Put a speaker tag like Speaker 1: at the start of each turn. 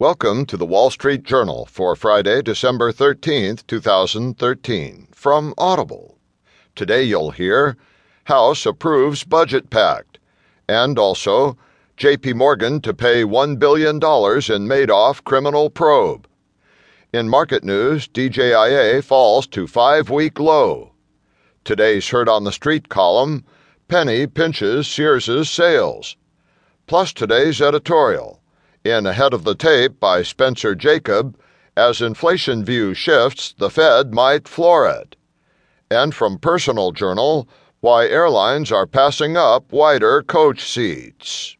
Speaker 1: Welcome to the Wall Street Journal for Friday, December 13th, 2013, from Audible. Today you'll hear House approves budget pact, and also JP Morgan to pay $1 billion in Madoff criminal probe. In market news, DJIA falls to five week low. Today's Heard on the Street column Penney pinches Sears' sales. Plus today's editorial in Ahead of the Tape by Spencer Jakab, as inflation view shifts, the Fed might floor it. And from Personal Journal, why airlines are passing up wider coach seats.